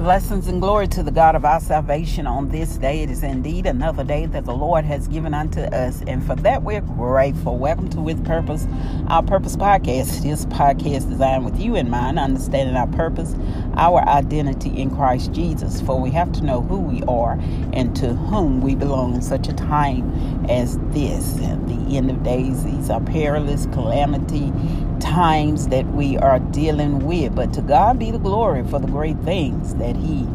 Blessings and glory to the God of our salvation on this day. It is indeed another day that the Lord has given unto us, and for that we're grateful. Welcome to With Purpose, our Purpose podcast. This podcast designed with you in mind, understanding our purpose, our identity in Christ Jesus. For we have to know who we are and to whom we belong in such a time as this. The end of days, these are perilous calamity times that we are dealing with. But to God be the glory for the great things that He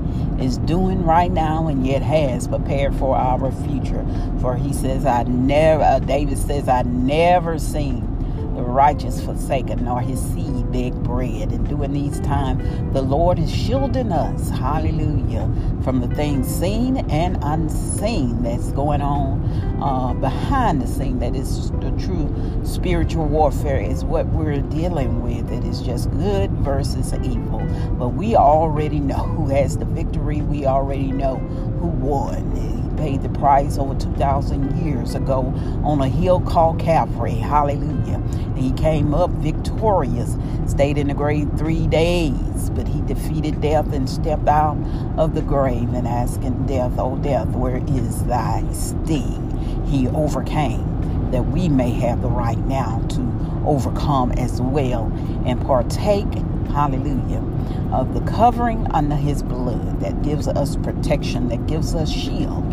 is doing right now and yet has prepared for our future. For He says, I never, uh, David says, I never seen the righteous forsaken, nor his seed beg bread. And during these times, the Lord is shielding us, hallelujah, from the things seen and unseen that's going on uh, behind the scene. That is the true spiritual warfare, is what we're dealing with. It is just good versus evil. But we already know who has the victory, we already know who won He paid the price over 2,000 years ago on a hill called Calvary. Hallelujah. He came up victorious, stayed in the grave three days, but he defeated death and stepped out of the grave and asking death, Oh, death, where is thy sting? He overcame that we may have the right now to overcome as well and partake, hallelujah, of the covering under his blood that gives us protection, that gives us shield.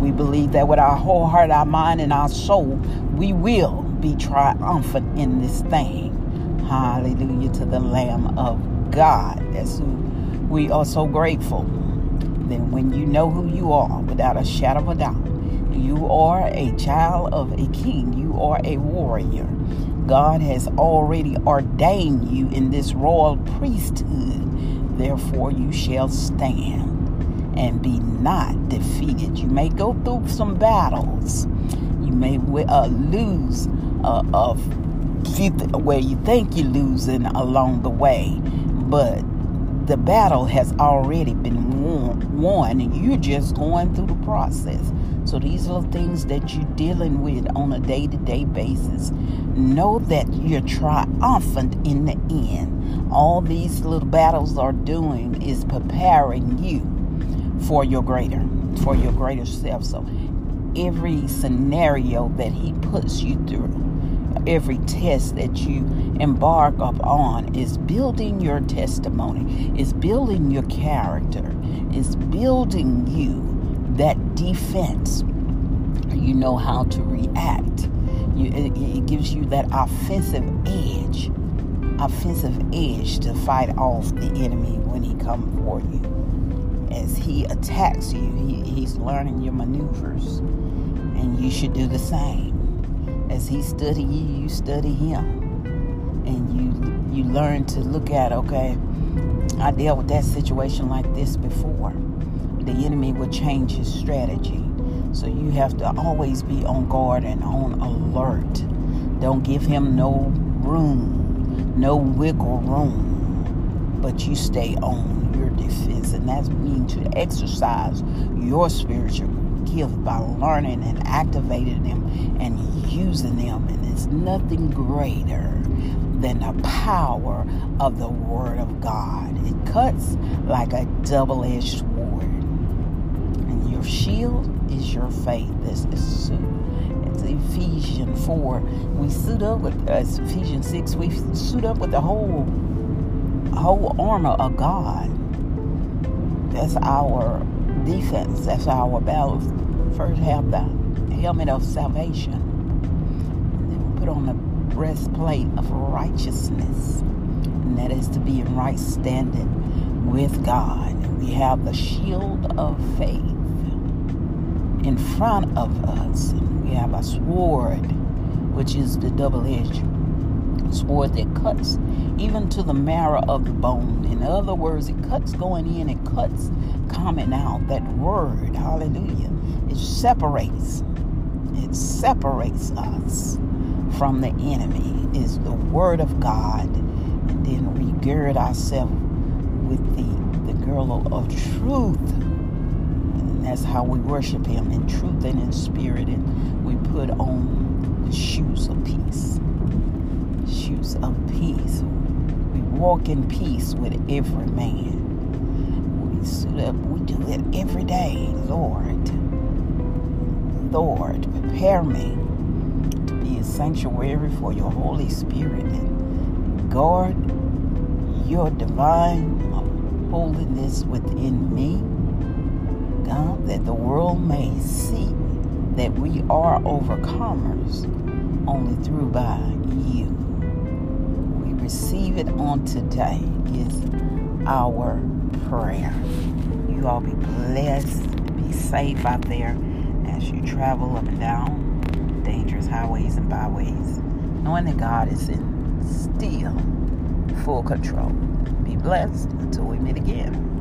We believe that with our whole heart, our mind, and our soul, we will be triumphant in this thing. Hallelujah to the Lamb of God. That's who we are so grateful. Then when you know who you are without a shadow of a doubt, you are a child of a king. You are a warrior. God has already ordained you in this royal priesthood. Therefore, you shall stand and be not defeated. You may go through some battles. You may uh, lose uh, of where you think you're losing along the way, but the battle has already been won, won and you're just going through the process. So these are things that you're dealing with on a day to day basis. Know that you're triumphant in the end. All these little battles are doing is preparing you for your greater, for your greater self. So every scenario that he puts you through, every test that you embark upon is building your testimony, is building your character, is building you that defense. You know how to react. You, it, it gives you that offensive edge, offensive edge to fight off the enemy when he comes for you. As he attacks you, he, he's learning your maneuvers, and you should do the same. As he study you, you study him, and you you learn to look at okay. I dealt with that situation like this before the enemy will change his strategy. So you have to always be on guard and on alert. Don't give him no room, no wiggle room, but you stay on defense. And that means to exercise your spiritual gift by learning and activating them and using them. And it's nothing greater than the power of the Word of God. It cuts like a double edged sword And your shield is your faith. This is suit. it's Ephesians 4. We suit up with uh, Ephesians 6. We suit up with the whole whole armor of God. That's our defense. That's our battle. First have the helmet of salvation. And then we put on the breastplate of righteousness. And that is to be in right standing with God. We have the shield of faith in front of us. We have a sword, which is the double edged sword that cuts even to the marrow of the bone. In other words, it cuts going in, it cuts coming out. That word, hallelujah, it separates. It separates us from the enemy. Is the word of God. And then we gird ourselves with the, the girdle of truth And that's how we worship Him in truth and in spirit. And we put on the shoes of peace. Walk in peace with every man. We suit up. We do it every day, Lord. Lord, prepare me to be a sanctuary for your Holy Spirit and guard your divine holiness within me, God, that the world may see that we are overcomers only through by you. Receive it on today is our prayer. You all be blessed, be safe out there as you travel up and down dangerous highways and byways, knowing that God is in still full control. Be blessed until we meet again.